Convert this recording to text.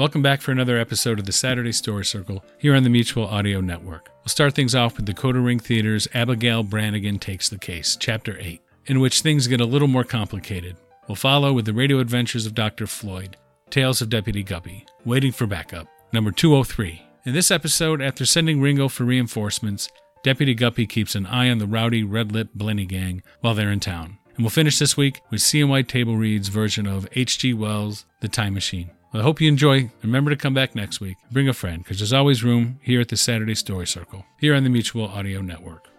Welcome back for another episode of the Saturday Story Circle here on the Mutual Audio Network. We'll start things off with Decoder Ring Theater's Abagail Branagan Takes the Case, Chapter 8, in which things get a little more complicated. We'll follow with the radio adventures of Dr. Floyd, Tales of Deputy Guppy, Waiting for Backup, number 203. In this episode, after sending Ringo for reinforcements, Deputy Guppy keeps an eye on the rowdy Red Lip Blenny gang while they're in town. And we'll finish this week with CNY Table Read's version of H.G. Wells' The Time Machine. Well, I hope you enjoy. Remember to come back next week. Bring a friend, because there's always room here at the Saturday Story Circle, here on the Mutual Audio Network.